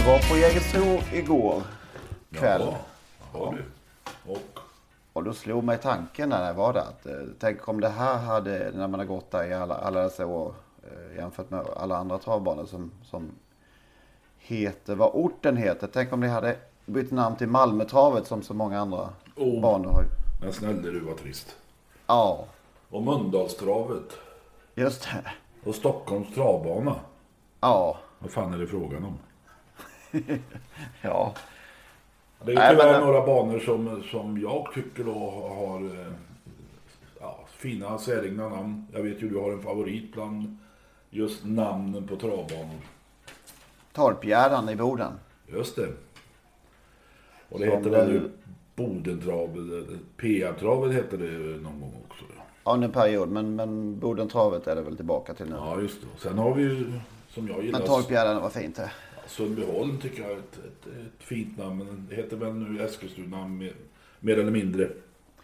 Jag var på Jägersro igår kväll. Ja, har du. Och Och då slog mig tanken när jag var där. Att, eh, tänk om det här hade, när man har gått där i alla, alla dessa år. Eh, jämfört med alla andra travbanor som, som heter vad orten heter. Tänk om det hade bytt namn till Malmötravet som så många andra Oh. banor har. men snälla du var trist. Ja, Och Mölndalstravet. just det. Och Stockholms travbana. Ja, Vad fan är det frågan om? ja. Det är Nej, tyvärr men- några banor som, som jag tycker då har eh, ja, fina säregna namn. Jag vet ju du har en favorit bland just namnen på travbanor. Torpgärdan i Boden. Just det. Och det Som heter väl nu Bodentravet. PA-travet hette det någon gång också. Ja. Ja, under en period. Men, men Bodentravet är det väl tillbaka till nu. Ja, just det. Sen har vi ju, som jag gillar, Men Torpgärdan var fint det. Ja, Sundbyholm tycker jag är ett, ett, ett fint namn. Men det heter väl nu Eskilstuna mer, mer eller mindre.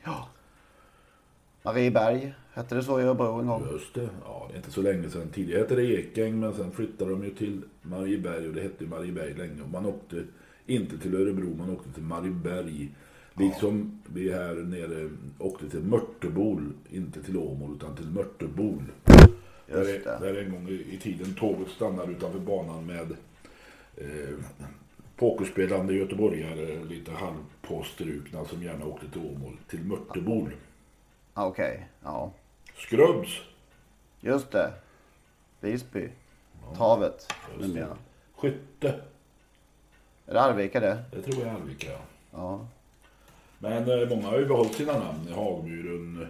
Ja. Marieberg hette det så i Örebro en gång. Just det. Ja, det är inte så länge sedan. Tidigare hette det Ekäng, men sen flyttade de ju till Marieberg och det hette ju Marieberg länge. Och man åkte inte till Örebro, man åkte till Marieberg. Liksom vi här nere åkte till Mörtebol, inte till Åmål utan till Mörtebol. Där, Just är- det. där en gång i, i tiden tåget stannade utanför banan med eh, pokerspelande göteborgare, lite halvpåstrukna som gärna åkte till Åmål, till Mörtebol. Ah, Okej, ja. Skrubbs! Just det. Visby. Travet numera. Skytte. Är det Arvika det? Det tror jag är Arvika, ja. Ja. Men eh, många har ju behållit sina namn. Hagmyren,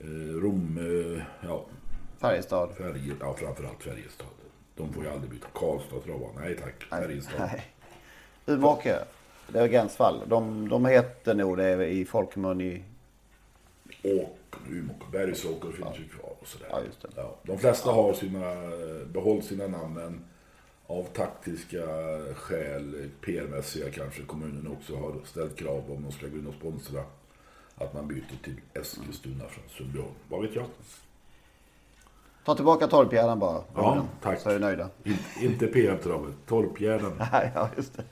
eh, Rom, eh, ja, Färjestad. Färje, ja framförallt Färjestad. De får ju aldrig byta. Karlstad tror jag. Nej tack, Färjestad. Nej. Umeåker. Det är gränsfall. De, de heter nog det i folkmun i... Och Umeå, Bergsåker finns ju kvar och sådär. Ja, just det. Ja, de flesta har sina, eh, behållit sina namn men av taktiska skäl, PR-mässiga kanske, kommunen också har ställt krav om de ska gå in och sponsra att man byter till Eskilstuna från Sundbyholm. Vad vet jag? Ta tillbaka Torpgärdan bara. Ja, tack. Så är vi nöjda. In, inte PM-travet, Torpgärden. Nej, ja, just det.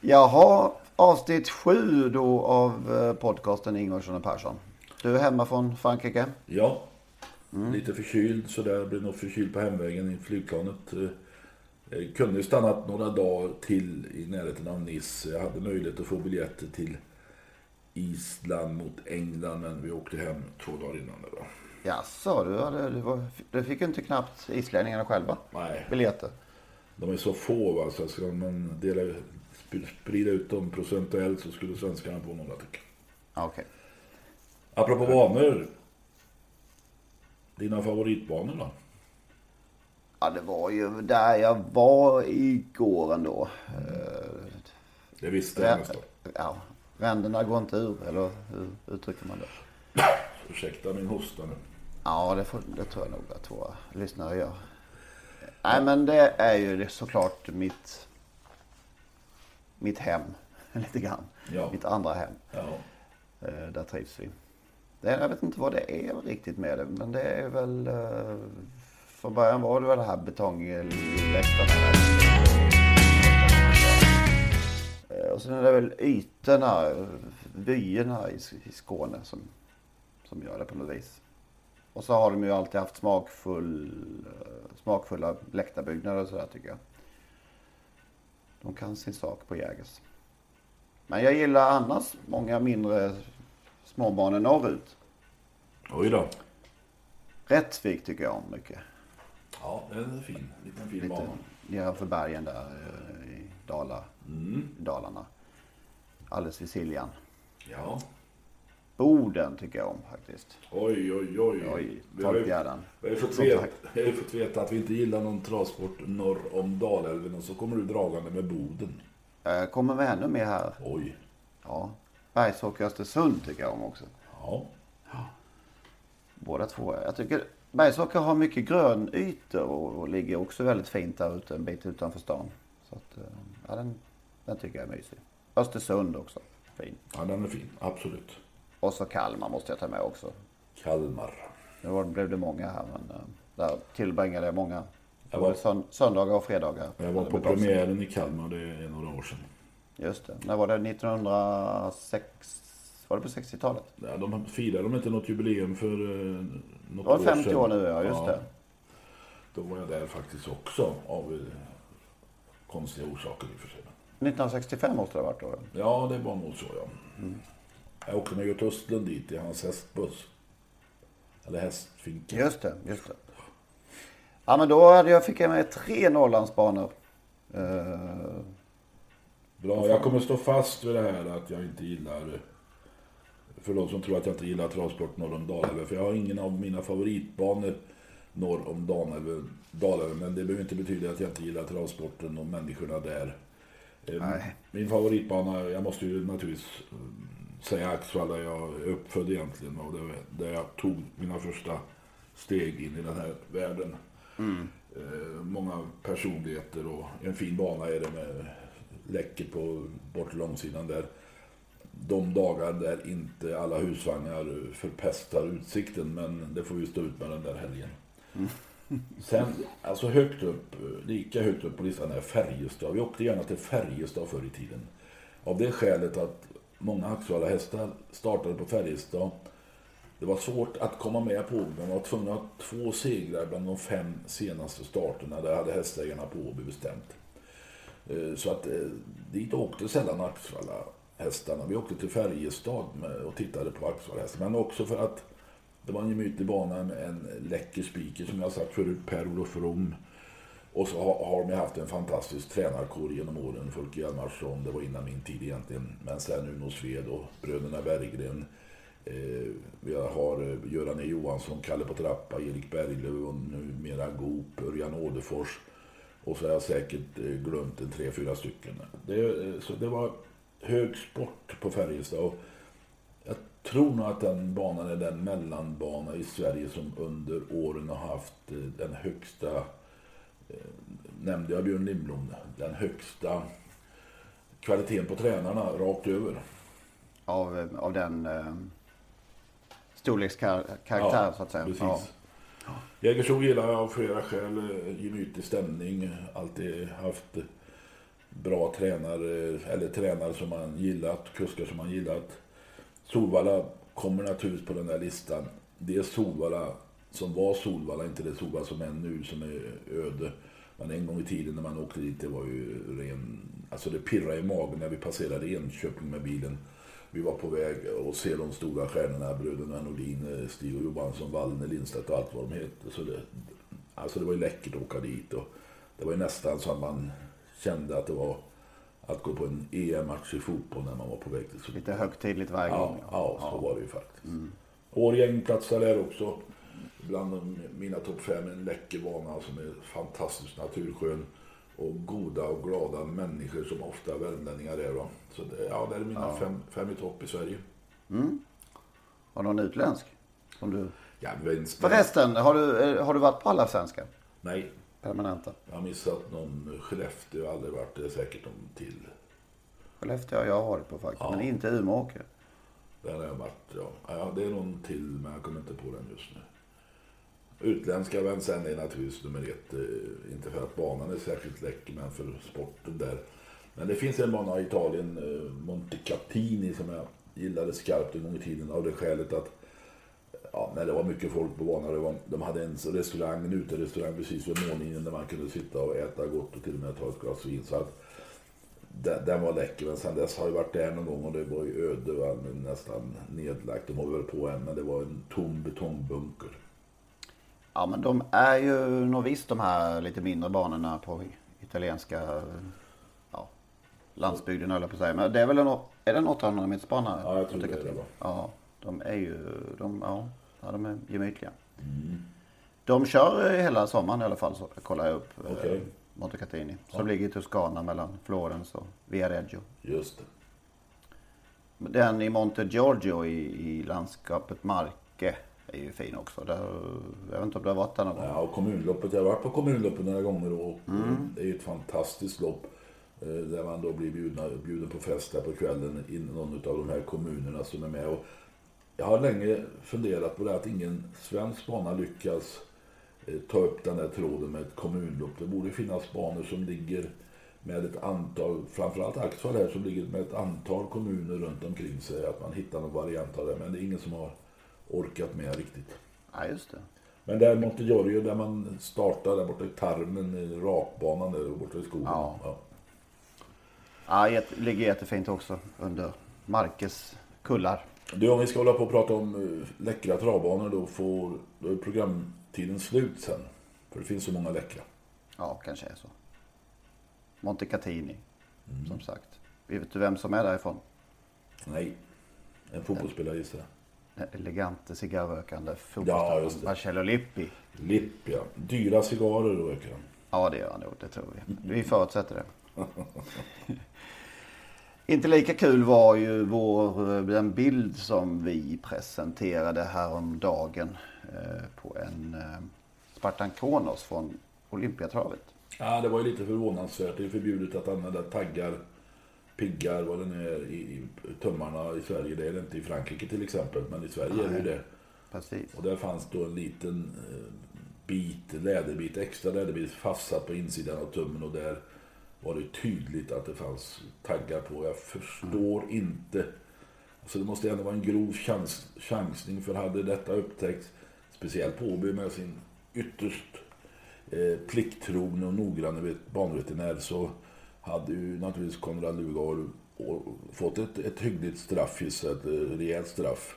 Jaha, avsnitt sju då av eh, podcasten Ingvarsson och Persson. Du är hemma från Frankrike. Ja, lite förkyld sådär. Blev nog förkyld på hemvägen i flygplanet. Eh, eh, kunde stannat några dagar till i närheten av Nice. Jag hade möjlighet att få biljetter till Island mot England men vi åkte hem två dagar innan det var. Jaså, du, hade, du, var, du fick ju inte knappt islänningarna själva Nej, biljetter. de är så få va, så ska man dela, sp- sprida ut dem procentuellt så skulle svenskarna få några tycker Okej. Apropå banor. Dina favoritbanor då? Ja, det var ju där jag var igår ändå. Eh, Det visste jag nästan. ja, ränderna går inte ur, eller hur uttrycker man det? Ursäkta min hosta nu. Ja, det, får, det tror jag nog att våra lyssnare gör. Nej, men det är ju det såklart mitt, mitt hem, lite grann. Ja. Mitt andra hem. Ja. Eh, Där trivs vi. Det, är- jag vet inte vad det är riktigt med det, men det är väl... eh, Från början var det väl det här betongläktarna. Eh, Och sen är det väl ytorna, vyerna i, i Skåne som, som gör det på något vis. Och så har de ju alltid haft smakfull, eh, smakfulla läktarbyggnader och sådär tycker jag. De kan sin sak på Jägers. Men jag gillar annars många mindre småbanor norrut. Oj då. Rättvik tycker jag om mycket. Ja, den är fin. Liten fin Lite bana. nedanför bergen där eh, i Dala, Mm. Dalarna. Alldeles vid Siljan. Ja. Boden tycker jag om faktiskt. Oj, oj, oj. Oj, Vi har ju-. Vi har ju fått veta, vi har fått veta att vi inte gillar någon travsport norr om Dalälven och så kommer du dragande med Boden. Jag kommer med ännu mer här. Oj. Ja. Bergsåker Östersund tycker jag om också. Ja. Båda två. Jag tycker Bergsåker har mycket grönytor och, och ligger också väldigt fint där ute en bit utanför stan. Så att, eh, ja, den, den tycker jag är mysig. Östersund också. Fin. ja, den är fin. Absolut. Och så Kalmar måste jag ta med också. Kalmar. Nu var- blev det många här men eh, där tillbringade jag många. Jag var- sönd- söndagar och fredagar. Jag var på premiären i Kalmar, det är några år sedan. Just det. När var det? 1906? Var det på 60-talet? Ja, de firade de inte något jubileum för eh, något Det var år 50 sedan? år nu ja, just det. Då var jag där faktiskt också av eh, konstiga orsaker i och för sig. 1965 måste det ha varit då. Ja, det var nog så ja. Jag åkte med Göte Östlund dit i hans hästbuss. Eller hästfinke. Just det, just det. Ja men då hade jag, fick jag med tre Norrlandsbanor. Eh, Bra, jag kommer stå fast vid det här att jag inte gillar... För de som tror att jag inte gillar travsport norr om Dalälven. För jag har ingen av mina favoritbanor norr om Dalälven. Dalälven men det behöver inte betyda att jag inte gillar travsporten och människorna där. Eh, Nej. Min favoritbana, jag måste ju naturligtvis säga Axvalla. jag är uppfödd egentligen. Och där, där jag tog mina första steg in i den här världen. Eh, många personligheter och en fin bana är det med läcker på bort långsidan där. De dagar där inte alla husvagnar förpestar utsikten men det får vi stå ut med den där helgen. Sen, alltså högt upp, lika högt upp på listan är Färjestad. Vi åkte gärna till Färjestad förr i tiden. Av det skälet att många aktuella hästar startade på Färjestad. Det var svårt att komma med på Åby. Man var tvungen att ha två segrar bland de fem senaste starterna. Det hade hästägarna på Åby bestämt. Eh, så att eh, dit åkte sällan Axvalla hästarna. Vi åkte till Färjestad och tittade på Axvalla hästar. Men också för att det var en gemytlig bana med en läcker speaker som jag sagt förut, Per-Olof Rom. Och så har, de haft en fantastisk tränarkår genom åren. Folke Hjalmarsson, det var innan min tid egentligen. Men sen Uno Sved och bröderna Berggren. Eh, vi har eh, Göran E Johansson, Kalle på trappa, Erik Berglöf och numera Goop, Örjan Åderfors. Och så har jag säkert eh, glömt en tre, fyra stycken. Det, eh, så det var hög sport på Färjestad. Och jag tror nog att den banan är den mellanbana i Sverige som under åren har haft den högsta, nämnde jag Björn Lindblom, den högsta kvaliteten på tränarna rakt över. av, eh, av den eh, storlekskaraktär så att säga. Precis. Ja. Jägersro gillar jag av flera skäl. eh, Gemytlig stämning. Alltid haft bra tränare, eller tränare som man gillat, kuskar som man gillat. Solvalla kommer naturligtvis på den där listan. Det är Solvalla som var Solvalla, inte det Solvalla som är nu som är öde. Men en gång i tiden när man åkte dit, det var ju ren... Alltså det pirrade i magen när vi passerade Enköping med bilen. Vi var på väg att se de stora stjärnorna, bröderna Nordin, Stig och Johansson, Wallner, Lindstedt och allt vad de hette. Så det, alltså det var ju läckert att åka dit. Och det var ju nästan så att man kände att det var att gå på en EM-match i fotboll när man var på väg till Solvalla. Lite högtidligt varje Ja, gång. ja, så var det ju faktiskt. Årgäng platsar där också. Bland mina topp fem. En läcker bana som är fantastiskt naturskön. Och goda och glada människor som ofta värmlänningar är. Då. Så det, ja, det är mina fem, fem i topp i Sverige. Har du någon utländsk? Som du... Ja, vänster. Förresten, har du, eh, har du varit på alla svenska? Nej, Permanenta? jag har missat någon Skellefteå. Har aldrig varit det. är Säkert någon till. Skellefteå har jag varit på faktiskt, Ja. men inte Umeåker. Där har jag varit, ja. ja. Det är någon till, men jag kommer inte på den just nu. Utländska Vincennes är naturligtvis nummer ett. Eh, inte för att banan är särskilt läcker, men för sporten där. Men det finns en bana i Italien, eh, Montecatini, som jag gillade skarpt en gång i tiden av det skälet att ja, när det var mycket folk på banan. Det var, de hade en restaurang, en uterestaurang precis vid målningen, där man kunde sitta och äta gott och till och med ta ett glas vin. Så att, den, den var läcker, men sen dess har jag varit där någon gång och det var ju öde, va, nästan nedlagt. De håller väl på än, men det var en tom betongbunker. Ja, men de är ju nog visst de här lite mindre banorna på italienska ja, landsbygden höll jag på att säga. Men det är väl en, är det en 800 meters bana? Ja, jag tror det är det? Ja, de är ju, de, ja, ja, de är gemytliga. De kör hela sommaren i alla fall, så kollar jag upp. eh, Okej. Montecatini. Som ligger i Toscana mellan Florens och Viareggio. Just det. Den i Monte Giorgio i, i landskapet Marche är ju fin också. Där, jag vet inte om du har varit där någon gång? Ja, och kommunloppet. Jag har varit på kommunloppet några gånger och det är ju ett fantastiskt lopp. eh, Där man då blir bjudna, bjuden på fest där på kvällen i någon av de här kommunerna som är med. Och jag har länge funderat på det att ingen svensk bana lyckas eh, ta upp den där tråden med ett kommunlopp. Det borde finnas banor som ligger med ett antal, framförallt Axvall här som ligger med ett antal kommuner runt omkring sig. Att man hittar någon variant av det. Men det är ingen som har orkat med riktigt. Ja, just det. Men där Monte Giorgio där man startar där borta i Tarmen, i rakbanan där borta i skogen. Ja. Ja. Ja, jätte, ligger jättefint också under Marques kullar. Du, om vi ska hålla på och prata om eh, läckra travbanor då får då är programtiden slut sen. För det finns så många läckra. Ja, kanske är så. Montecatini, som sagt. Vet du vem som är därifrån? Nej, en fotbollsspelare gissar jag. Elegante cigarrökande Ja, fotbollsspelaren det. Marcello Lippi. Lipp, ja. Dyra cigarrer då ökar han. Ja, det gör han nog. Det tror vi. Vi förutsätter det. Inte lika kul var ju vår, den bild som vi presenterade häromdagen eh, på en eh, Spartan Kronos från Olympiatravet. Ja, det var ju lite förvånansvärt. Det är förbjudet att använda taggar, piggar, vad den är, i, i tummarna i Sverige. Det är det inte i Frankrike till exempel, men i Sverige är det ju det. Precis. Och där fanns då en liten eh, bit, läderbit, extra läderbit fastsatt på insidan av tummen och där var det tydligt att det fanns taggar på. Jag förstår inte. Alltså det måste ändå vara en grov chans, chansning för hade detta upptäckts, speciellt på Åby med sin ytterst eh, plikttrogne och noggranne vet- banveterinär så hade ju naturligtvis Konrad Lugauer å- fått ett, ett hyggligt straff, ett eh, rejält straff.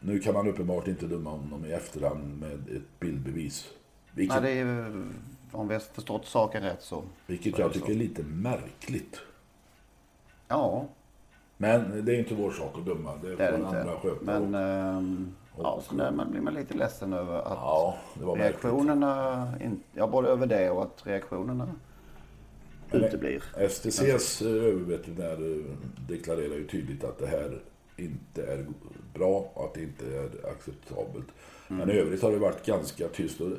Nu kan man uppenbart inte döma honom i efterhand med ett bildbevis. Vilket, Nej, det är, ju- om vi har förstått saken rätt så. vilket så jag det så. tycker är lite märkligt. Ja, Men det är inte vår sak att döma. Det det är det andra inte. sköta. Men ehm, ja, så man blir man lite ledsen över att ja, reaktionerna, in, ja både över det och att reaktionerna uteblir. STCs överveterinär eh, deklarerar ju tydligt att det här inte är bra och att det inte är acceptabelt. Men i övrigt har det varit ganska tyst. Och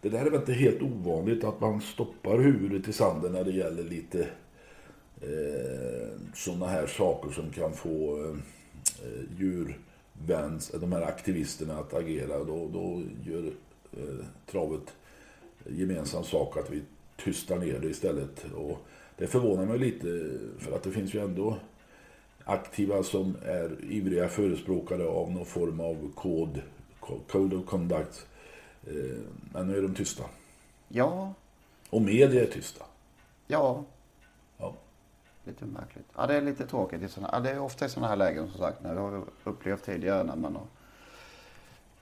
det där är väl inte helt ovanligt att man stoppar huvudet i sanden när det gäller lite eh, sådana här saker som kan få eh, djurväns, de här aktivisterna att agera. Då, då gör eh, travet gemensam sak att vi tystar ner det istället. Och det förvånar mig lite för att det finns ju ändå aktiva som är ivriga förespråkare av någon form av kod, code of conduct. Eh, Men nu är de tysta. Ja, Och media är tysta. ja, Ja. lite märkligt. Ja, det är lite tråkigt. I såna, ja, det är ofta i sådana här lägen som sagt. När det har vi upplevt tidigare när man har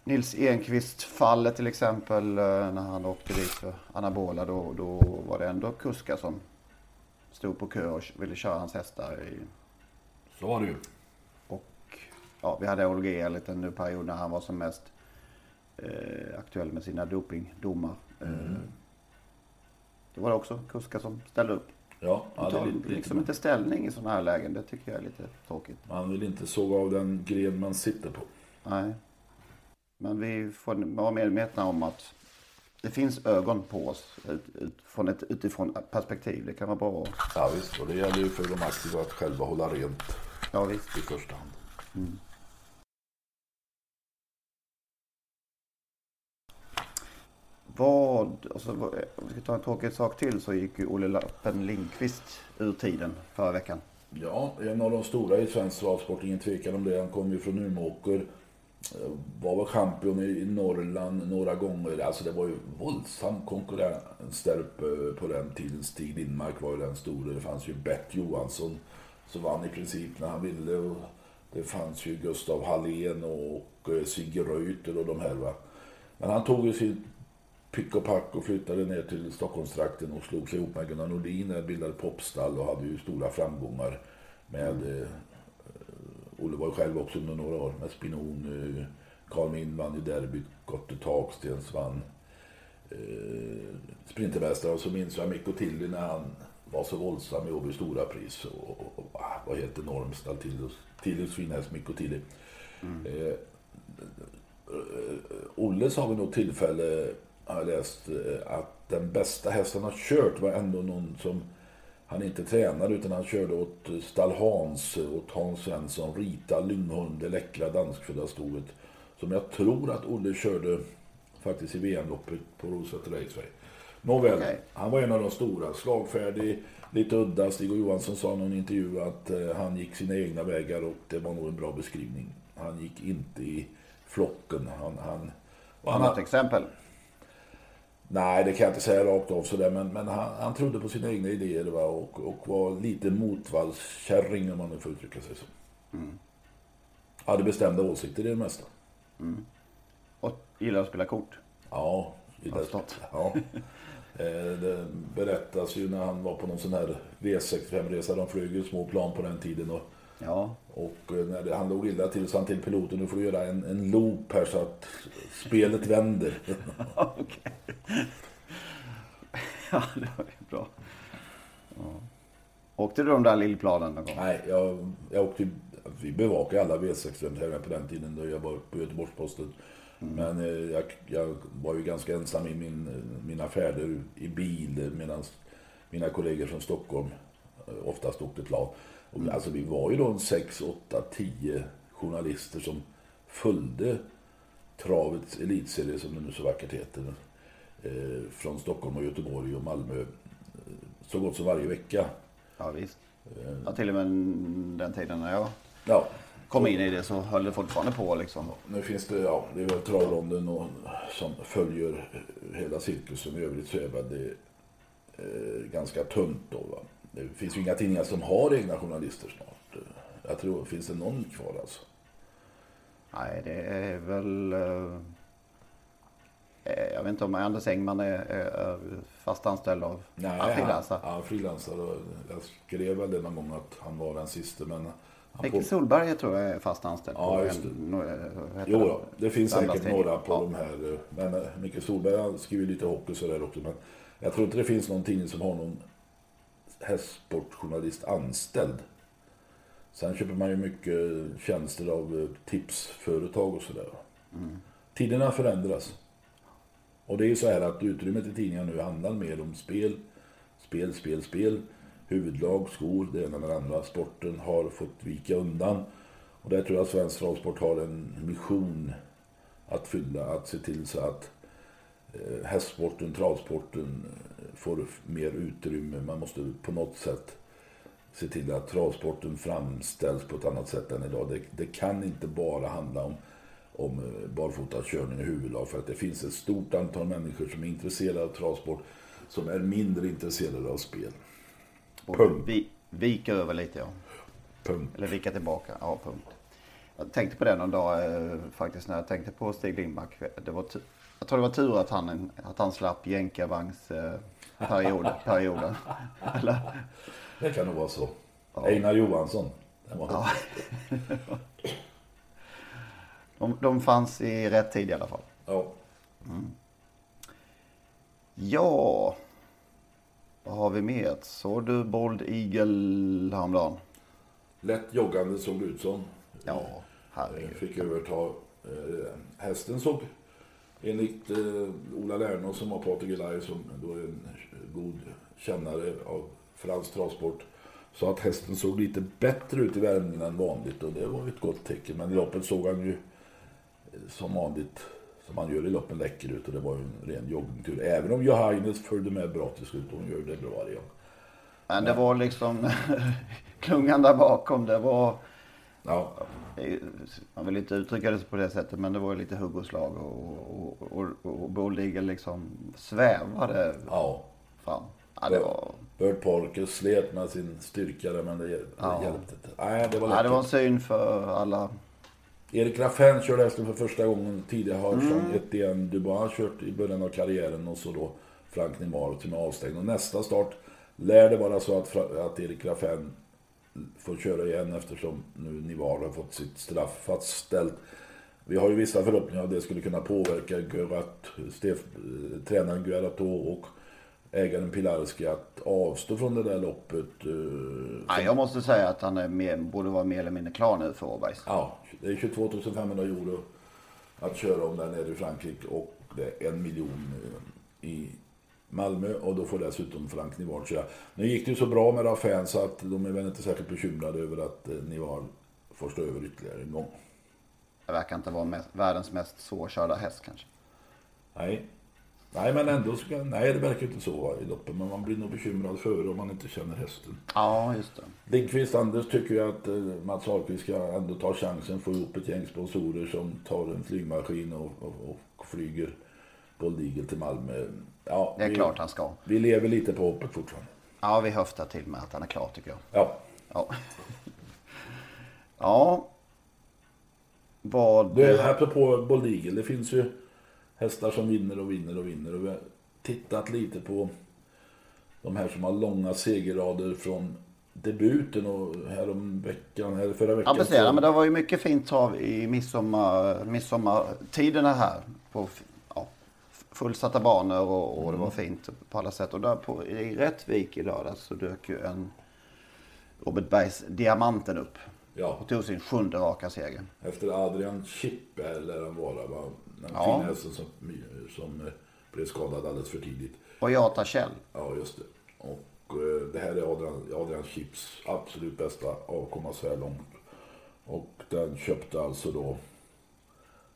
Nils Enqvist-fallet till exempel eh, när han åkte dit för anabola. Då, då var det ändå kuskar som stod på kö och ville köra hans hästar. I, Så var det ju. och ja, vi hade Olga en liten period när han var som mest eh, aktuell med sina dopingdomar. Eh, då var det också kuskar som ställde upp. Ja, ja det är tar lite, liksom inte ställning i sådana här lägen. Det tycker jag är lite tråkigt. Man vill inte såga av den gren man sitter på. Nej. Men vi får vara medvetna om att det finns ögon på oss ut, ut, från ett utifrån perspektiv. Det kan vara bra. Ja, visst, och det gäller ju för de aktiva att själva hålla rent Ja, visst. i första hand. Vad, alltså, om vi ska ta en tråkig sak till så gick ju Olle Lappen Lindqvist ur tiden förra veckan. Ja, en av de stora i svensk travsport, ingen tvekan om det. Han kom ju från Umeåker. Var väl champion i Norrland några gånger. Alltså det var ju våldsam konkurrens där eh, uppe på den tiden. Stig Lindmark var ju den store. Det fanns ju Bert Johansson som vann i princip när han ville. Och det fanns ju Gustav Hallén och eh, Sigge Reuter och de här va. Men han tog ju sin pick och pack och flyttade ner till Stockholmstrakten och slog sig ihop med Gunnar Nordin. Där bildade popstall och hade ju stora framgångar med eh, Olle var ju själv också under några år med Spinon. Eh, Carl Min vann ju derbyt. Gotte Takstens vann eh, Sprintermästare. Och så minns jag Mikko Tilly när han var så våldsam i Åby Stora Pris. Och, och, och ah, var helt enorm. Tillys, Tillys finhäst Mikko Tilly. Mm. Eh, Olles har vi nog tillfälle, har jag läst, eh, att den bästa hästen har kört var ändå någon som han inte tränade utan han körde åt Stall Hans, åt Hans Svensson, Rita Lyngholm, det läckra danskfödda stoet. Som jag tror att Olle körde faktiskt i VM-loppet på Rosäter Raceway. Nåväl, okay. han var en av de stora. Slagfärdig, lite udda. Stig och Johansson sa i någon intervju att eh, han gick sina egna vägar och det var nog en bra beskrivning. Han gick inte i flocken. Han, han, han, Något exempel? Nej, det kan jag inte säga rakt av sådär, men, men han, han trodde på sina egna idéer va? Och, och var lite motvallskärring om man nu får uttrycka sig så. Mm. Hade bestämda åsikter i det mesta. Mm. Och gillar att spela kort? Ja, att spela. Ja. Eh, det berättas ju när han var på någon sån här V65-resa. De flög ju små plan på den tiden. Och, ja. och eh, när det, han låg illa till så han till piloten, nu får du göra en, en loop här så att spelet vänder. Okej. Ja, det var ju bra. Ja. Åkte du de där lillplanen någon gång? Nej, jag, jag åkte vi bevakade alla V65 på den tiden då jag var på Göteborgs-Posten. Mm. Men eh, jag, jag, var ju ganska ensam i min, mina färder i bil medan mina kollegor från Stockholm eh, oftast åkte plan. Och. Alltså vi var ju då en 6, 8, 10 journalister som följde travets elitserie som det nu så vackert heter. Eh, från Stockholm och Göteborg och Malmö. Eh, så gott som varje vecka. Ja visst. Ja, till och med den tiden när jag ja. kom in i det så höll det fortfarande på liksom. Nu finns det, ja, det är väl travronden som följer hela cirkusen. I övrigt så är det eh, ganska tunt då. Va? Det finns ju inga tidningar som har egna journalister snart. Jag tror, finns det någon kvar alltså? Nej, det är väl... Eh, jag vet inte om Anders Engman är, är fast anställd av Nej, frilansare. Ja, frilansare. Jag skrev väl det någon gång att han var den sista. Men Micke på... Solberg tror jag är fast anställd ja, på just det. En, eh, jo, då, det finns säkert några på ja. de här. Eh, men Micke Solberg skriver lite hockey sådär också. Men jag tror inte det finns någon tidning som har någon hästsportjournalist anställd. Sen köper man ju mycket tjänster av tipsföretag och sådär. Mm. Tiderna förändras. Och det är så här att utrymmet i tidningarna nu handlar mer om spel, spel, spel, spel. Huvudlag, skor, det ena med det andra. Sporten har fått vika undan. Och där tror jag att svensk travsport har en mission att fylla. Att se till så att eh, hästsporten, travsporten eh, får mer utrymme. Man måste på något sätt se till att travsporten framställs på ett annat sätt än idag. Det, det kan inte bara handla om om eh, barfotakörning i huvudlag för att det finns ett stort antal människor som är intresserade av travsport som är mindre intresserade av spel. Punkt. Vi, vika över lite ja. Punkt. Eller vika tillbaka. Ja, punkt. Jag tänkte på det någon dag eh, faktiskt när jag tänkte på Stig Lindback. Det var jag tror det var tur att han, att han slapp jänkarvagnsperioden. Eh, perioden. Eller? Det kan nog vara så. Ja. Einar Johansson. Ja. De, de fanns i rätt tid i alla fall. Ja. Mm. Ja. Vad har vi mer? Såg du Bold Eagle häromdagen? Lätt joggande såg det ut som. Ja, herregud. Fick överta. Eh, hästen såg enligt eh, Ola Lernås som har Patrik Elias som då är en god kännare av fransk travsport. Så att hästen såg lite bättre ut i värmningen än vanligt och det var ett gott tecken. Men i loppet såg han ju eh, som vanligt som man gör i loppen läcker ut och det var ju en ren joggingtur. Även om Johannes följde med bra till slut och hon gör det bra varje gång. Men det var liksom klungan där bakom. Det var... Ja. Man vill inte uttrycka det på det sättet men det var lite hugg och slag och, och, och, och Boldigel liksom svävade ja. fram. Ja, det var... Bird Parker slet med sin styrka där men det, det ja. hjälpte inte. Nej, det var. Ja, det var en syn för alla Erik Raffin körde hästen för första gången. Tidigare har mm. Etienne Dubois kört i början av karriären och så då Frank Nimaro som är avstängd. Och nästa start lär det vara så att, att Erik Raffin får köra igen eftersom nu Nivar har fått sitt straff fastställt. Vi har ju vissa förhoppningar att det skulle kunna påverka Görat, Stef, tränaren Guerato och ägaren Pilarski att avstå från det där loppet. Ja, jag måste säga att han är mer, borde vara mer eller mindre klar nu för Åbergs. Ja, det är 22 500 euro att köra om där nere i Frankrike och det är en miljon i Malmö och då får dessutom Frank Nivard köra. Nu gick det ju så bra med Raffin så att de är väl inte särskilt bekymrade över att eh, Nivard får stå över ytterligare en gång. Det verkar inte vara mest, världens mest svårkörda häst kanske. Nej. Nej, men ändå ska, nej det verkar inte så i loppen. Men man blir nog bekymrad före om man inte känner hästen. Ja, just det. Lindqvist Anders tycker ju att eh, Mats Ahlqvist ska ändå ta chansen, få ihop ett gäng sponsorer som tar en flygmaskin och, och, och flyger Bold Eagle till Malmö. Ja, det är vi, klart han ska. Vi lever lite på hoppet fortfarande. Ja, vi höftar till med att han är klar tycker jag. Ja. Ja. ja. Vad... Du, apropå Bold Eagle, det finns ju hästar som vinner och vinner och vinner. Och vi har tittat lite på de här som har långa segerrader från debuten och häromveckan, eller förra veckan. Ja, precis. Så... men det var ju mycket fint trav i midsommar, midsommartiderna här. På fullsatta banor och, och mm. det var fint på alla sätt. Och där på, i Rättvik i lördags så dök ju en Robert Bergs Diamanten upp. Ja. Och tog sin sjunde raka seger. Efter Adrian Chippe lär han vara. Va? Den ja. hästen som, som eh, blev skadad alldeles för tidigt. Och Jata Kjell. Ja, just det. Och eh, det här är Adrian, Adrian Chips absolut bästa avkomma så här långt. Och den köpte alltså då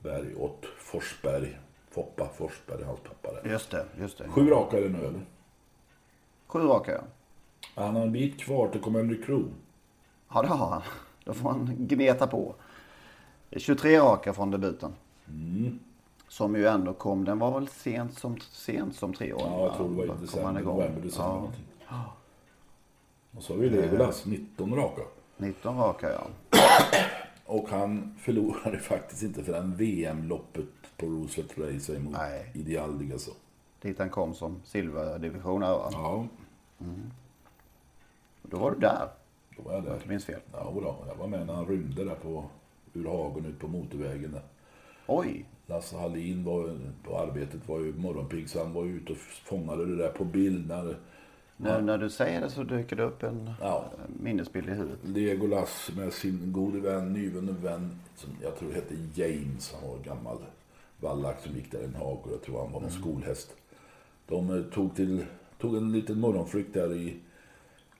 Berg åt Forsberg Foppa Forsberg, hans pappa där. Just det, just det. Sju raka är det nu eller? Sju raka ja. Han har en bit kvar till Commander Crew. Ja det har han. Då får han gneta på. 23 raka från debuten. Mm. Som ju ändå kom, den var väl sent som, sent som tre år. Ja, jag tror det var i december, november, december. Ja. Och så har vi Legolas, 19 raka. 19 raka ja. Och han förlorade faktiskt inte förrän VM-loppet på Roosevelt Race mot Nej. Ideal alltså. Dit han kom som silverdivision va? Ja. Mm. Då var du där. Då var jag där. Om jag inte minns fel. Ja, då. Jag var med när han rymde där på, ur hagen ut på motorvägen. Där. Oj. Lasse Hallin var på arbetet, var ju morgonpigg så han var ute och fångade det där på bild när när, när du säger det så dyker det upp en ja. minnesbild i huvudet. Legolas med sin gode vän, nyvunne vän, som jag tror hette James. Han var gammal vallack som gick där en hag och jag tror han var någon mm. skolhäst. De eh, tog, till, tog en liten morgonflykt där i,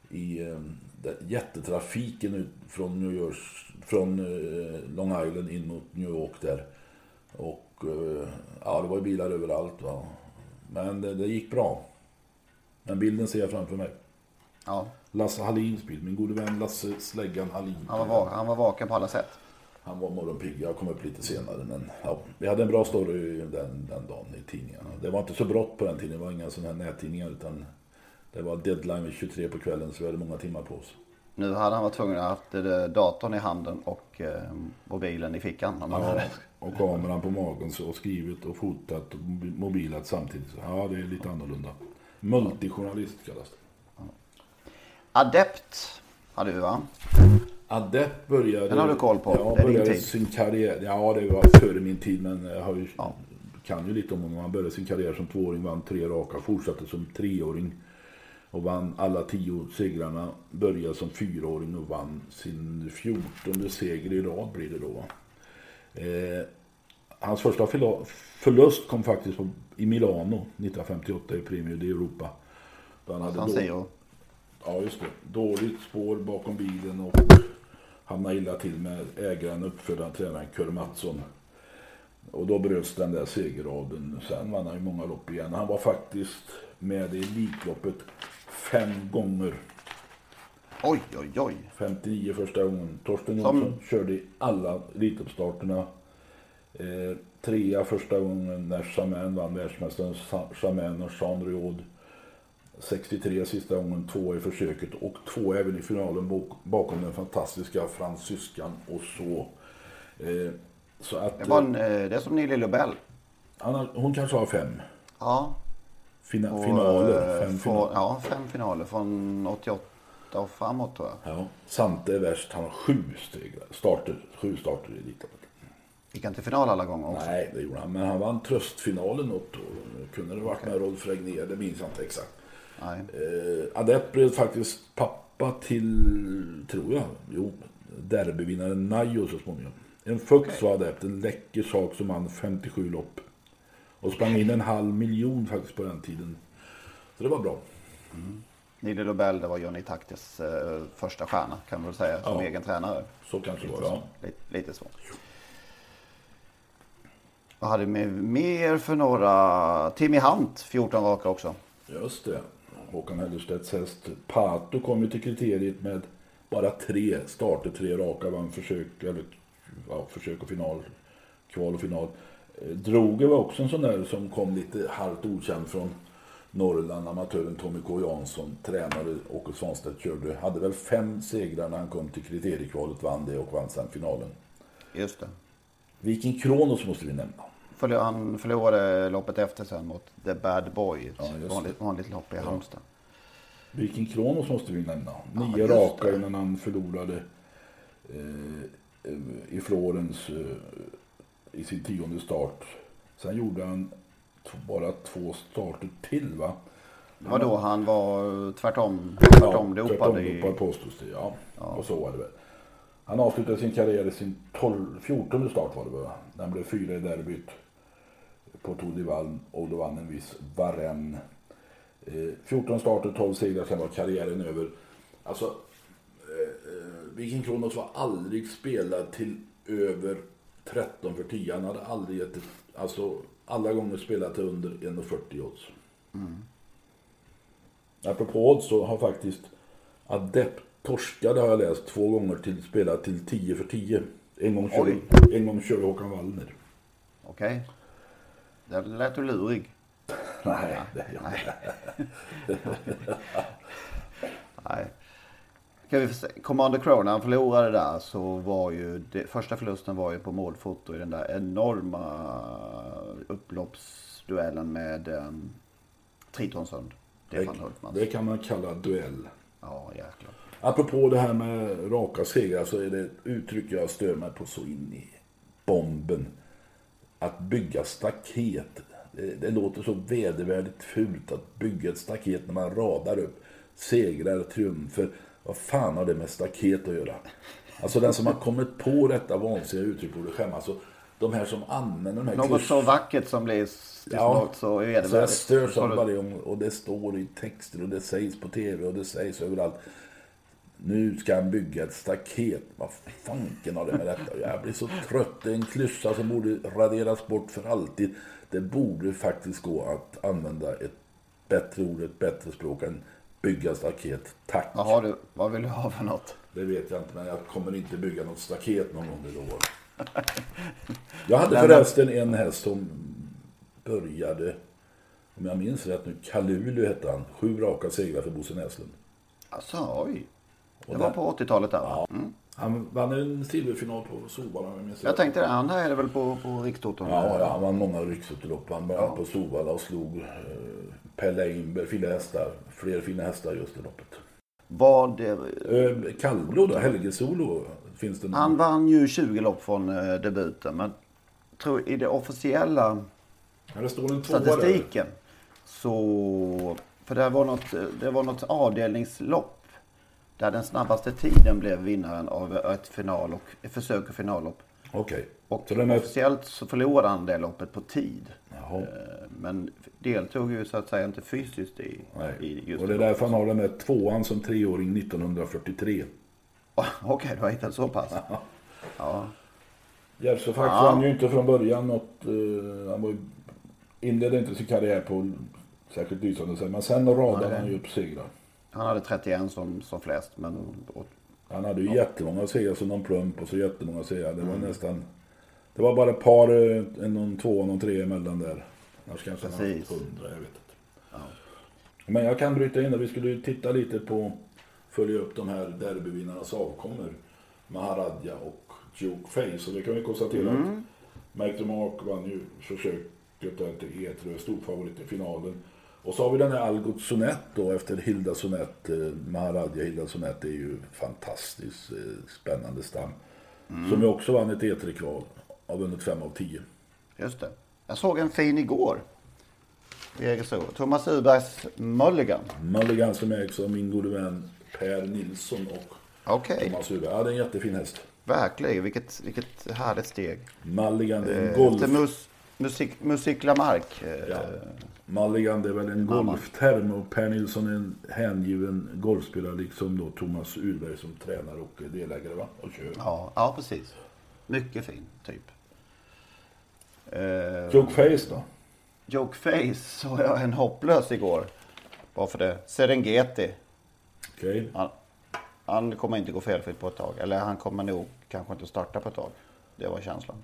i eh, där jättetrafiken ut från, New York, från eh, Long Island in mot New York där. Och ja, det var bilar överallt. Va? Men det, det gick bra. Men bilden ser jag framför mig. Ja. Lasse Hallins bild. Min gode vän Lasse Släggan Hallin. Han var, han var vaken på alla sätt. Han var morgonpigg. Jag kom upp lite senare. Men ja, vi hade en bra story den, den dagen i tidningarna. Det var inte så brått på den tiden. Det var inga sådana här nättidningar. Utan det var deadline vid 23 på kvällen. Så vi hade många timmar på oss. Nu hade han varit tvungen att ha haft eh, datorn i handen och eh, mobilen i fickan. Ja, hade... och kameran på magen och skrivit och fotat och mobilat samtidigt. Ja, det är lite annorlunda. Multijournalist kallas det. Adept hade vi va? Adept började... Den har du koll på. Ja, det började sin karriär. Ja, det var före min tid men jag har ju, ja. kan ju lite om honom. Han började sin karriär som tvååring, vann tre raka, fortsatte som treåring och vann alla tio segrarna. Började som fyraåring och vann sin fjortonde seger i rad blir det då. Eh, hans första förlust kom faktiskt på, i Milano 1958 i Premio di Europa. Då han hade San då, Ja, just det. Dåligt spår bakom bilen och hamnade illa till med ägaren, uppfödaren, tränaren Kör Mattsson. Och då bröts den där segerraden. Sen vann han ju många lopp igen. Han var faktiskt med i Elitloppet fem gånger. Oj, oj, oj. 59 första gången. Torsten Jonsson Som... körde i alla Elitloppsstarterna. Eh, trea första gången när Chamin vann världsmästaren Chamin och Jean Riod. 63 sista gången, två i försöket och två även i finalen bakom den fantastiska fransyskan och så Eh, så att, Det, var en, eh, det är som Nili Lobel. hon kanske har fem Ja. fina, Och, finaler. eh, Fem från- finaler. Ja, fem finaler från 88 och framåt tror jag. Ja. Sante är värst. Han har sju segrar. Starter. Sju starter i Elitloppet. Gick han till final alla gånger också? Nej, det gjorde han. Men han vann tröstfinalen något år. Kunde det varit med Rolf Regnér? Det minns jag inte exakt. Eh, Adept blev faktiskt pappa till, tror jag, jo, derbyvinnaren Najo så småningom. En fux var Adept, en läcker sak som vann 57 lopp. Och sprang in en halv miljon faktiskt på den tiden. Så det var bra. Nili Lobel, det var Johnny Taktes eh, första stjärna kan man väl säga som Ja. egen tränare. Så kanske det var. Ja. Lite, lite så. Vad hade vi mer för några? Timmy Hunt, 14 raka också. Just det. Håkan Hellerstedts häst Pato kom ju till kriteriet med bara tre starter, tre raka, vann försök, eller, ja, försök och final, kval och final. Eh, Droger var också en sån där som kom lite halvt okänd från Norrland. Amatören Tommy K Jansson, tränare Åke Svanstedt körde. Hade väl fem segrar när han kom till kriteriekvalet, vann det och vann sen finalen. Just det. Viking Kronos måste vi nämna. Förlor, han förlorade loppet efter sen mot The Bad Boy. Ja, Ett vanligt, vanligt lopp i Halmstad. Viking Kronos måste vi nämna. Nio just raka innan han förlorade eh, i Florens eh, i sin tionde start. Sen gjorde han bara två starter till va? Det var då han var tvärtom, Ja, tvärtom dopad tvärtom i... dopad påstås det, ja. Och så var det väl. Han avslutade sin karriär i sin 12, 14 start var det va? När han blev fyra i derbyt på Tour de Val och då vann en viss Varenne. Eh, 14 starter, 12 segrar, sen var karriären över. Alltså, eh, eh, Viking Kronos var aldrig spelad till över 13 för 10. Han hade aldrig gett ett, alltså alla gånger spelat till under 1,40 odds. Apropå odds så har faktiskt Adept torskade har jag läst två gånger till spelat till 10 för 10. En gång körde, en gång körde Håkan Wallner. Okej. Det lät du lurig. Nej, det gör Nej. Nej. Kan vi. Commander Crow, när han förlorade där så var ju det, första förlusten var ju på målfoto i den där enorma upploppsduellen med um, Tritonsund. Stefan Hultmans. det kan man kalla duell. Ja, jäklar. Apropå det här med raka segrar så är det ett uttryck jag stör mig på så in i bomben. Att bygga staket. Det, det låter så vedervärdigt fult att bygga ett staket när man radar upp segrar, triumfer. Vad fan har det med staket att göra? Alltså den som har kommit på detta vansinniga uttryck borde skämmas. Och de här som använder de här Något så vackert som blir Ja, något så Så jag vedervärdigt. störs av varje gång och det står i texter och det sägs på tv och det sägs överallt. Nu ska han bygga ett staket. Vad fanken har det med detta Jag blir så trött. Det är en klyscha som borde raderas bort för alltid. Det borde faktiskt gå att använda ett bättre ord, ett bättre språk än bygga staket. Tack. Vad har du? Vad vill du ha för något? Det vet jag inte, men jag kommer inte bygga något staket någon gång, lovar jag. Jag hade förresten en häst som började, om jag minns rätt nu, Kalulu hette han. Sju raka segrar för Bosse Näslund. Alltså, oj. Det var på 80-talet där va? Mm. Han vann en silverfinal på Solvalla om jag minns Jag tänkte det, han är det väl på, på Rikstoton? Ja, ja, han vann många riksutlopp. Han började på Solvalla och slog eh, Pelle Einberg, fina hästar. Fler fina hästar just det loppet. Vad det, Eh, Kallblod då, Helgesolo finns det någon? han vann ju 20 lopp från eh, debuten. Men tror, i det officiella Ja, det står en tvåa där. statistiken så... För det var något, det var något avdelningslopp. Där den snabbaste tiden blev vinnaren av ett final och ett försök och finallopp. Okej. Och Så är... officiellt så förlorade han det loppet på tid. Jaha. Eh, Men deltog ju så att säga inte fysiskt i, Nej. i just och det är därför han har den där tvåan som treåring 1943. Okej, du har hittat så pass. Ja. Järvsöfax Ja. vann ju inte från början något. eh, han var ju, inledde inte sin karriär på särskilt lysande sätt. Men sen radade han ju upp segrar. Han hade 31 som, som flest. Men och, Han hade ju jättemånga segrar som någon plump och så jättemånga segrar. Det var nästan... Det var bara ett par, eh, en- någon två och någon tre emellan där. Annars kanske han Precis. haft hundra, jag vet inte. Men jag kan bryta in det. Vi skulle ju titta lite på, följa upp de här derbyvinnarnas avkommor. Maharadja och Joke Face. Och det kan vi konstatera att Mike DeMark vann ju försöket där till E3 stor favorit i finalen. Och så har vi den här Algot Sonett då efter Hilda Sonett. Eh, Maharadja Hilda Sonett är ju fantastiskt eh, spännande stam. Som ju också vann ett E3-kval. Har vunnit 5 av 10. Just det. Jag såg en fin igår. Thomas Ubergs Mulligan. Mulligan som ägs av min gode vän Per Nilsson och Okej, Thomas Huber. Ja, det är en jättefin häst. verkligen. Vilket, vilket härligt steg. Mulligan det är en Eh, golf... Mus, musik, musik Lamarck. eh, Ja. Mulligan det är väl en golfterm och Per Nilsson är en hängiven golfspelare liksom då Thomas Urberg som tränare och delägare va? Och kör. Ja, ja, precis. Mycket fin typ. Eh, Joke Face då? Joke Face såg jag en hopplös igår. Varför det? Serengeti. Okej. Han, han kommer inte gå felfritt på ett tag. Eller han kommer nog kanske inte starta på ett tag. Det var känslan.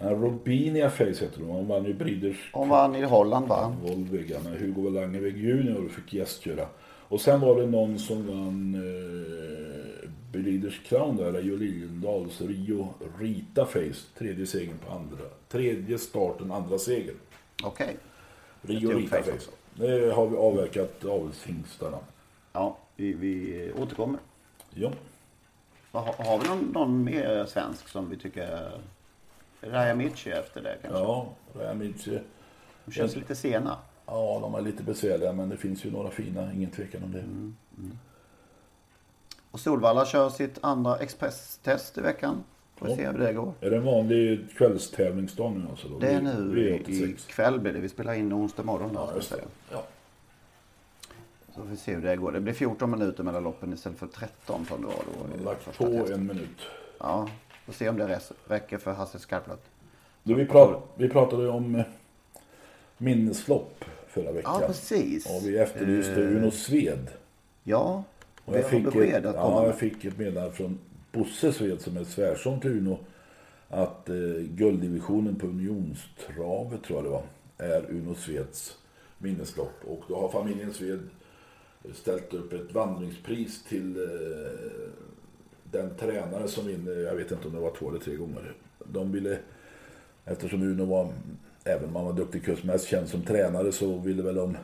Okay. Robinia Face heter hon. Hon vann ju Breeders Hon vann i Holland va? Volvig. När Hugo Langevik Junior fick gästgöra. Och sen var det någon som vann eh, Breeders Crown där. Rio Liljendals Rio Rita Face. Tredje segern på andra. Tredje starten, andra segern. Okej. Rio Joke Rita Face Face. också. Det har vi avverkat avelshingstarna. Ja, vi, vi återkommer. Ja. Har, har vi någon, någon mer svensk som vi tycker... Raja Michi efter det kanske? Ja, Ramici. De känns lite sena. Ja, de är lite besvärliga men det finns ju några fina, ingen tvekan om det. Mm. Och Solvalla kör sitt andra expresstest i veckan. Får vi Ja. se hur det går. Är det en vanlig kvällstävlingsdag nu alltså? Då? Det är nu i, V86. ikväll blir det. Vi spelar in onsdag morgon då. Ja, ska säga. Ja. Så får vi se hur det går. Det blir 14 minuter mellan loppen istället för 13 som det var då. Lagt på en minut. Ja, får se om det räcker för Hasse Skarplöt. Du, vi, prat, vi pratade om eh, minneslopp förra veckan. Ja, precis. Och vi efterlyste Eh, Uno Sved. Ja, Och vi jag fick, ett, ja, jag fick ett meddelande från Bosse Sved som är svärson till Uno. Att eh, gulddivisionen på Unionstravet tror jag det var. Är Uno Sveds minneslopp. Och då har familjen Sved ställt upp ett vandringspris till eh, den tränare som vinner, jag vet inte om det var två eller tre gånger. De ville, eftersom Uno var, även om han var duktig kust, mest känd som tränare så ville väl de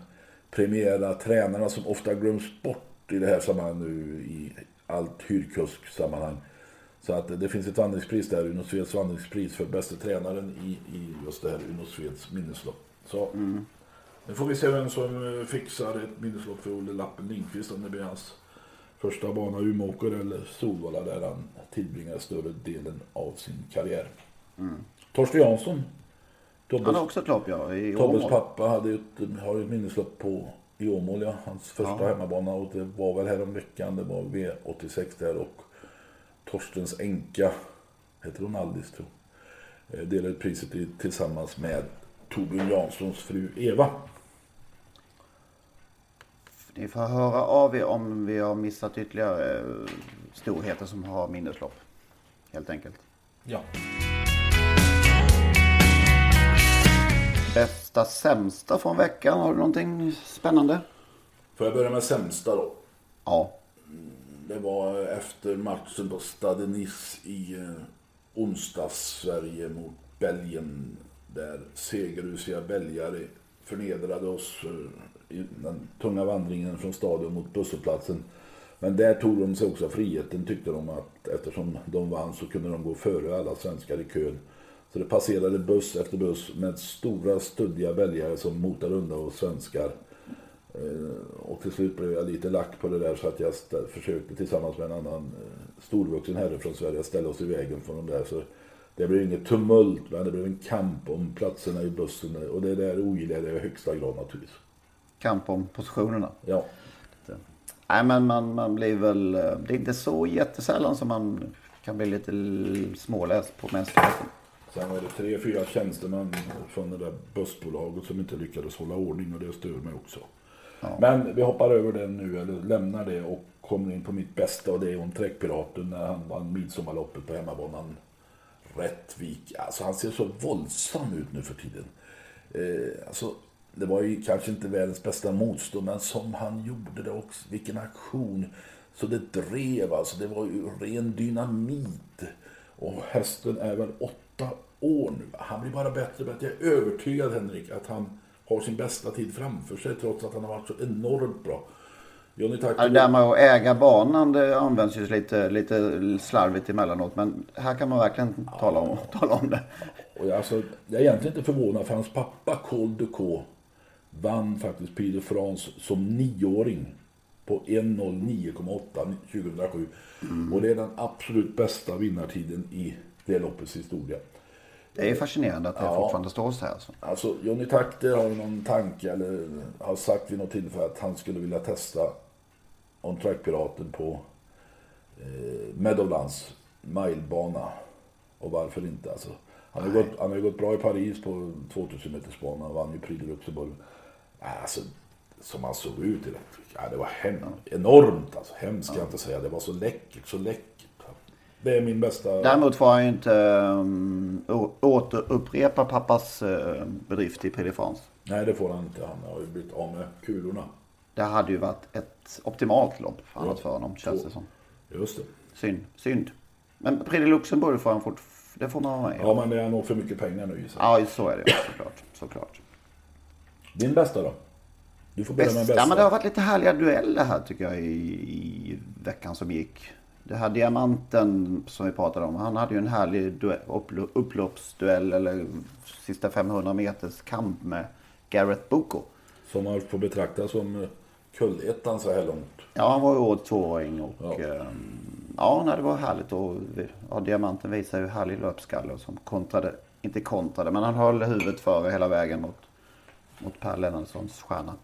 premiera tränarna som ofta glöms bort i det här sammanhanget nu i allt hyrkusk-sammanhang. Så att det finns ett vandringspris där, Uno Sveds vandringspris för bästa tränaren i, i just det här Uno Sveds minneslopp. Så nu får vi se vem som fixar ett minneslopp för Olle Lappen Lindqvist om det blir hans första bana Umeåker eller Solvalla där han tillbringar större delen av sin karriär. Torsten Jansson, Tobbes, Han har också ett lopp ja, i Tobbes pappa hade ett, har ett minneslopp på i Åmål, ja. hans första Ja. hemmabana och det var väl här om veckan. Det var V86 där och Torstens änka, heter hon Alice tror jag, eh, delade priset i, tillsammans med Torbjörn Janssons fru Eva. Ni får höra av er om vi har missat ytterligare eh, storheter som har minneslopp. Helt enkelt. Ja. Bästa sämsta från veckan. Har du någonting spännande? Får jag börja med sämsta då? Ja. Det var efter matchen på Stade Nice i eh, onsdags Sverige mot Belgien. Där segerrusiga belgare förnedrade oss eh, i den tunga vandringen från stadion mot busshållplatsen. Men där tog de sig också friheten tyckte de att eftersom de vann så kunde de gå före alla svenskar i kön. Så det passerade buss efter buss med stora stöddiga väljare som motade undan oss svenskar. Eh, och till slut blev jag lite lack på det där så att jag försökte tillsammans med en annan eh, storvuxen herre från Sverige ställa oss i vägen för de där. Så det blev inget tumult men det blev en kamp om platserna i bussen och det där ogillar jag i högsta grad naturligtvis. Kamp om positionerna. Ja, Nej men man, man blir väl... eh, Det är inte så jättesällan som man kan bli lite småläst på mänskligheten. sen var det tre, fyra tjänstemän från det där bussbolaget som inte lyckades hålla ordning och det stör mig också. Men vi hoppar över det nu, eller lämnar det och kommer in på mitt bästa och det är om Träckpiraten när han vann Midsommarloppet på hemmabanan Rättvik. Alltså han ser så våldsam ut nu för tiden. Eh, alltså, det var ju kanske inte världens bästa motstånd, men som han gjorde det också. Vilken aktion. Så det drev alltså. Det var ju ren dynamit. Och hästen är väl åtta år nu. Han blir bara bättre och bättre. Jag är övertygad Henrik att han har sin bästa tid framför sig trots att han har varit så enormt bra. Johnny. Ja, det där med att äga banan det används ju lite, lite slarvigt emellanåt. Men här kan man verkligen ja. tala, om, tala om det. Och jag, alltså, jag är egentligen inte förvånad för hans pappa Col Ducot vann faktiskt Prix de France som nioåring på 1.09,8 2007. Mm. Och det är den absolut bästa vinnartiden i det loppets historia. Det är fascinerande att det ja. fortfarande står så här. Alltså. alltså Johnny Takter har någon tanke eller har sagt vid något tillfälle att han skulle vilja testa On Track-piraten på eh, Meadowlands milebana. Och varför inte? Alltså, han, har gått, han har gått bra i Paris på 2000 metersbanan. Han vann ju Prix de Luxemburg. Alltså, som han såg ut i det. Ja, det var hem, enormt alltså. Hemskt ska jag inte säga. Det var så läckert, så läckert. Det är min bästa... Däremot får han ju inte um, återupprepa pappas uh, bedrift i Prix de France. Nej, det får han inte. Han har ju blivit av med kulorna. Det hade ju varit ett optimalt lopp annat för honom, känns det som. Just det. Synd. Synd. Men Prix de Luxemburg får han fort... Det får man vara med Ja, men det är nog för mycket pengar nu. Så. Ja, så är det såklart. såklart. Din bästa då? Du får börja med bästa. Ja, men det har varit lite härliga dueller här tycker jag i, i veckan som gick. Det här diamanten som vi pratade om. Han hade ju en härlig duell, upploppsduell eller sista 500 meters kamp med Garrett Boko. Som man får betrakta som eh, kullettan så här långt. Ja, han var ju år tvååring och ja. Eh, ja, nej, det var härligt. Och, ja, diamanten visar ju härlig löpskalle som kontrade, inte kontrade, men han höll huvudet före hela vägen mot, mot Per Lennartssons stjärna.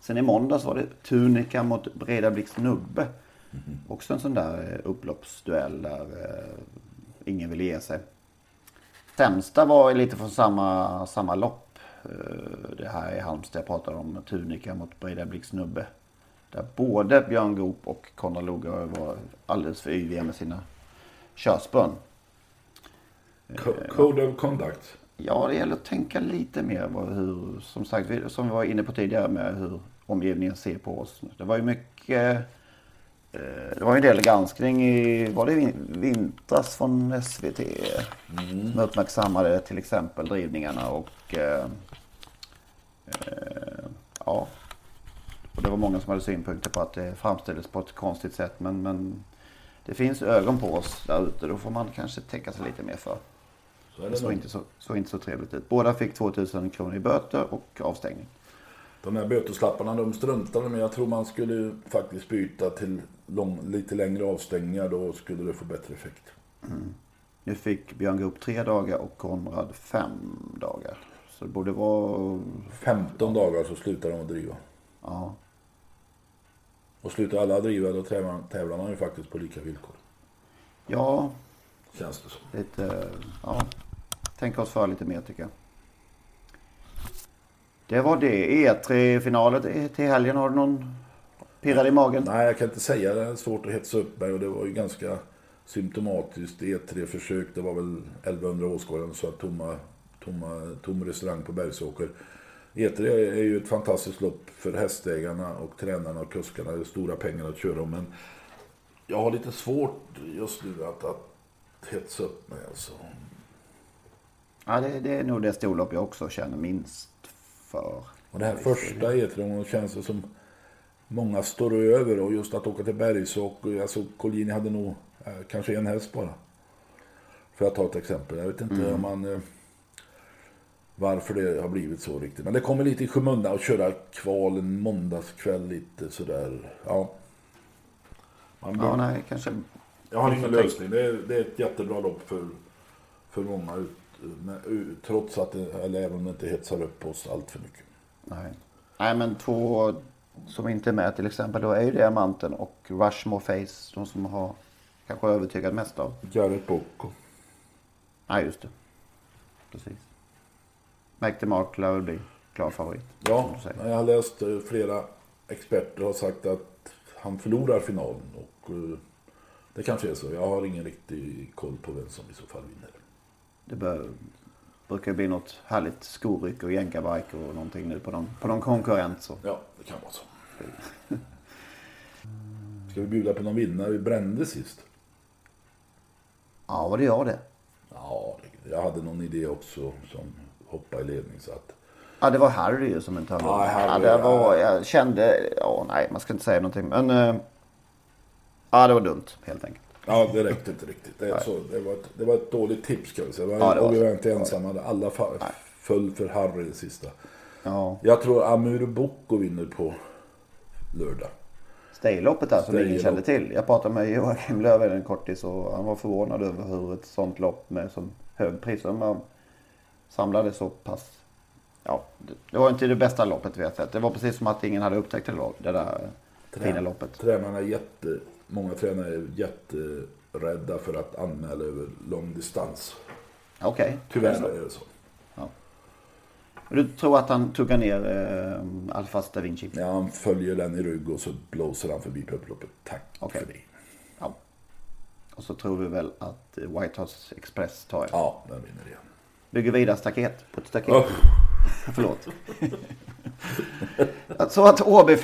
Sen i måndags var det Tunika mot Breda Blix Nubbe. Mm. Också en sån där eh, upploppsduell där eh, ingen ville ge sig. Sämsta var lite från samma, samma lopp. Eh, det här är Halmstad jag pratar om. Tunika mot Breda Blix Nubbe. Där både Björn Goop och Konrad Logare var alldeles för yviga med sina körspön. Code of conduct. Ja, det gäller att tänka lite mer på hur, som sagt, som vi var inne på tidigare med hur omgivningen ser på oss. Det var ju mycket, det var ju en del granskning i, var det vintras från SVT? Mm. Som uppmärksammade till exempel drivningarna och eh, eh, ja. Och det var många som hade synpunkter på att det framställdes på ett konstigt sätt. Men, men det finns ögon på oss där ute. Då får man kanske tänka sig lite mer för. Så det såg inte så, så inte så trevligt ut. Båda fick 2000 kronor i böter och avstängning. De här böteslapparna de struntade med. Jag tror man skulle faktiskt byta till lång, lite längre avstängningar. Då skulle det få bättre effekt. Mm. Nu fick Björn Goop tre dagar och Konrad fem dagar. Så det borde vara... 15 dagar så slutar de att driva. Ja. Och slutar alla driva då tävlar, tävlar man ju faktiskt på lika villkor. Ja. Känns det som. Lite, ja. Tänka oss för lite mer tycker jag. Det var det. E3-finalet till helgen. Har du någon pirrad i magen? Nej, jag kan inte säga. Det är svårt att hetsa upp mig och det var ju ganska symptomatiskt. E3-försök. Det var väl 1100 åskådare så tomma, tomma, tom restaurang på Bergsåker. E3 är ju ett fantastiskt lopp för hästägarna och tränarna och kuskarna. Det är stora pengar att köra om. Men jag har lite svårt just nu att, att hetsa upp mig. Alltså. Ja, det, det är nog det storlopp jag också känner minst för. Och det här första E3 känns det som många står över och just att åka till Bergsåk. Alltså Collini hade nog eh, kanske en häst bara. För att ta ett exempel. Jag vet inte mm. om man... Eh, varför det har blivit så riktigt. Men det kommer lite i skymundan att köra kval en måndagskväll lite sådär. Ja. Man bör... Ja, nej, kanske. Jag har ingen lösning. Det är, det är ett jättebra lopp för, för många ut, trots att det, eller även om det inte hetsar upp oss allt för mycket. Nej. Nej, men två som inte är med till exempel då är ju Diamanten och Rushmore Face. De som har kanske övertygat mest av. Garrett Bocco. Nej, just det. Precis. McDemark lär väl bli klar favorit. Ja, jag har läst eh, flera experter har sagt att han förlorar finalen. Och eh, det kanske är så. Jag har ingen riktig koll på vem som i så fall vinner. Det bör, brukar bli något härligt skoryck och jänkarbiker och någonting nu på någon, på någon konkurrent. Så. Ja, det kan vara så. Ska vi bjuda på någon vinnare vi brände sist? Ja, vad det gör det. Ja, jag hade någon idé också som hoppade i ledning så att... Ja, det var Harry ju som inte hade Ja, Harry, ja, det var, ja. Jag kände, ja nej man ska inte säga någonting. Men eh, ja, det var dumt helt enkelt. Ja, det räckte inte riktigt. Det, så, det, var, ett, det var ett dåligt tips kan vi säga. Ja, det var och vi var inte ensamma. Alla föll för Harry det sista. Ja. Jag tror Amur Boko vinner på lördag. Stejloppet där som ingen Stejlopp. kände till. Jag pratade med Joakim Löfven en kortis och han var förvånad över hur ett sånt lopp med så hög prissumma samlade så pass. Ja, det- var inte det bästa loppet vi har sett. Det var precis som att ingen hade upptäckt det, det där fina loppet. Tränarna är jätte, många tränare är jätterädda för att anmäla över lång distans. Okej. Tyvärr är det så. Men Du tror att han tuggar ner eh, Alfas da Vinci? Ja, han följer den i rygg och så blåser han förbi på upploppet. Tack Okej. för det. Ja. Och så tror vi väl att eh, White House Express tar det. Ja, den vinner igen. Bygger vidare staket på ett staket. Oh. Förlåt. Så att Åby,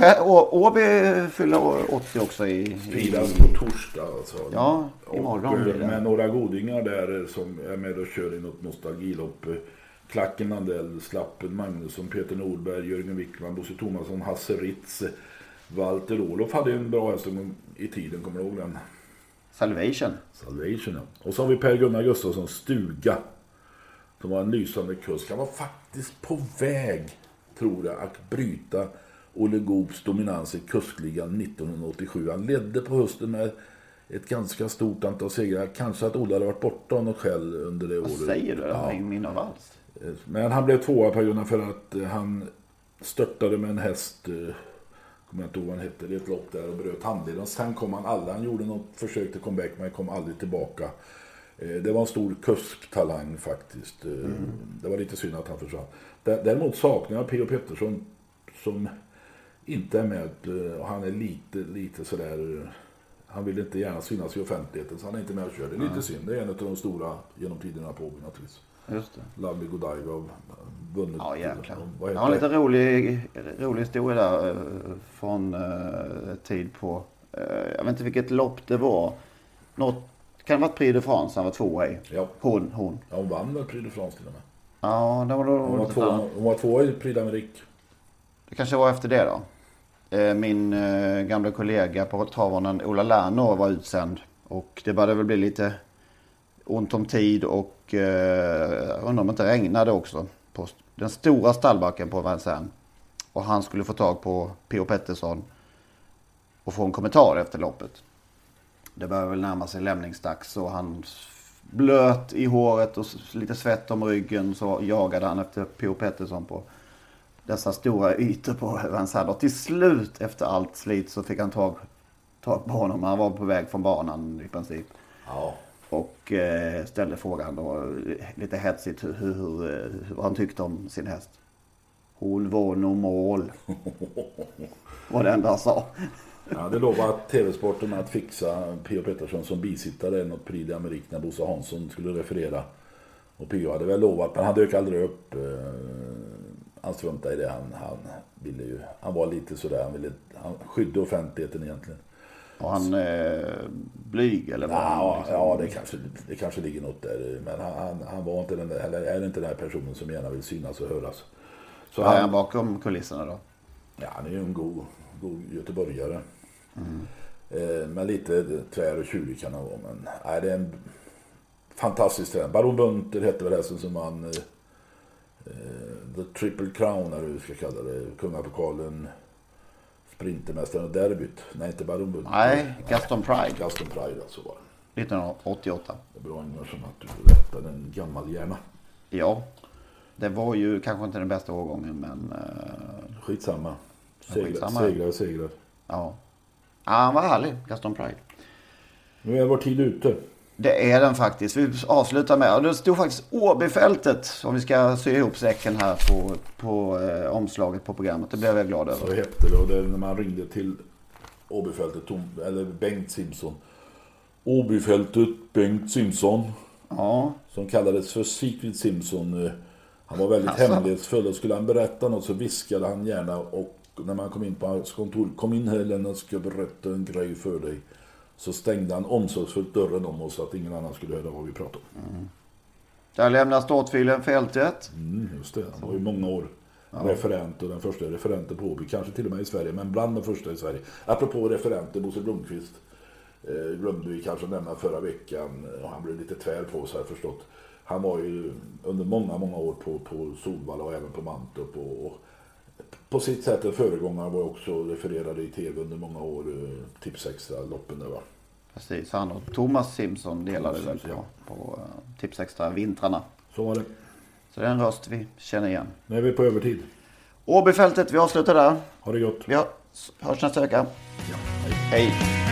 Åby fyller 80 också i... i Firas på torsdag alltså. Ja, imorgon och, blir det. Med några godingar där som är med och kör i något nostalgilopp. Klacken Landell, Slappen Magnusson, Peter Norberg, Jörgen Wickman, Bosse Tomasson, Hasse Ritz. Walter Olof hade ju en bra häst i tiden, kommer du ihåg den? Salvation. Salvation ja. Och så har vi Per-Gunnar Gustafsson, Stuga. Som var en lysande kusk. Han var faktiskt på väg, tror jag, att bryta Olle Goops dominans i kuskligan 1987. Han ledde på hösten med ett ganska stort antal segrar. Kanske att Olle hade varit borta av något skäl under det Vad året. säger du? Har Ja. ingen minne av alls. Men han blev tvåa per Gunnar för att eh, han störtade med en häst, eh, kommer jag inte ihåg vad han hette, det är ett lopp där och bröt handleden. Sen kom han aldrig, han gjorde något försök till comeback men kom aldrig tillbaka. Eh, Det var en stor kusktalang faktiskt. Eh, Det var lite synd att han försvann. Dä- Däremot saknar jag P.O. Pettersson som inte är med eh, och han är lite, lite sådär han vill inte gärna synas i offentligheten så han är inte med och kör. Det är lite synd. Det är en av de stora genom tiderna på Åby naturligtvis. Just det. Lovely Godiva vunnit. Ja, jäklar. Jag har en lite rolig, rolig historia där från eh, tid på, eh, jag vet inte vilket lopp det var. Något, kan det ha varit Prix de France han var tvåa i? Ja. Hon, hon. Ja, hon vann väl Prix de France till och med. Ja, det var då. Hon var tvåa, hon var tvåa i Prix d'Amérique. Det kanske var efter det då. Eh, Min eh, gamla kollega på travbanan Ola Lernå var utsänd. Och det började väl bli lite ont om tid och eh, undrar om det inte regnade också. På den stora stallbacken på Vincennes. Och han skulle få tag på P.O. Pettersson. Och få en kommentar efter loppet. Det började väl närma sig lämningsdags och han blöt i håret och lite svett om ryggen. Så jagade han efter P.O. Pettersson på dessa stora ytor på Vincennes. Och till slut efter allt slit så fick han tag, tag på honom. Han var på väg från banan i princip. Ja. Och eh, ställde frågan då eh, lite hetsigt hur, hur, hur, eh, vad han tyckte om sin häst. Hon var normal. var det enda han sa. Jag hade lovat TV-sporten att fixa P.O. Pettersson som bisittare i något Prix d'Amérique när Bosse Hansson skulle referera. Och P.O. hade väl lovat, men han dök aldrig upp. Eh, Han struntade i det. Han, han ville ju, han var lite sådär, han ville han skydda offentligheten egentligen. Och han eh, blyg eller vad han Ja, liksom- ja det, kanske, det kanske ligger något där. Men han, han, han var inte den där, eller är inte den här personen som gärna vill synas och höras. Så Vad är han han, bakom kulisserna då? ja, han är ju en god, god göteborgare. Eh, men lite tvär och tjurig kan han vara. Men nej, det är en fantastisk tränare. Baron Bunter hette väl hästen som vann eh, eh, The Triple Crown, eller hur vi ska kalla det. Kungapokalen, Sprintermästaren och derbyt. Nej, inte Baron Bunter. Nej, Gaston Pride. Gaston Pride alltså var det. 1988. Det är bra Ingvar som att du rättar en gammal hjärna. Ja. Det var ju kanske inte den bästa årgången men eh, Skitsamma. Segrar, segrar, segrar. ja. Ja. Han var härlig, Gaston Pride. Nu är vår tid ute. Det är den faktiskt. Vi avslutar med, och det stod faktiskt Åbyfältet om vi ska sy ihop säcken här på, på eh, omslaget på programmet. Det blev jag glad Så över. hette det och det är när man ringde till Åbyfältet, eller Bengt Simpson. Åbyfältet Bengt Simpson. Ja, Som kallades för Secret Simpson. eh, Han var väldigt Alltså. hemlighetsfull och skulle han berätta något så viskade han gärna och när man kom in på hans kontor Kom in här Lennart ska jag berätta en grej för dig. så stängde han omsorgsfullt dörren om oss så att ingen annan skulle höra vad vi pratade om. Mm. Där lämnas ståtfyllen fältet. Mm, just det, han var ju många år ja. referent och den första referenten på Åby, kanske till och med i Sverige, men bland de första i Sverige. Apropå referenter, Bosse Blomqvist eh, glömde vi kanske nämna förra veckan, och han blev lite tvär på sig har förstått. Han var ju under många, många år på, på Solvalla och även på Mantorp och, och på sitt sätt en föregångare var också refererade i tv under många år, eh, Tips Extra-loppen där va. Precis, han och Thomas Simpson delade väl på, ja. på uh, Tips Extra-vintrarna. Så var det. Så det är en röst vi känner igen. Nu är vi på övertid. Åbyfältet, vi avslutar där. Ha det gott. Vi hörs nästa vecka. Ja, hej. hej.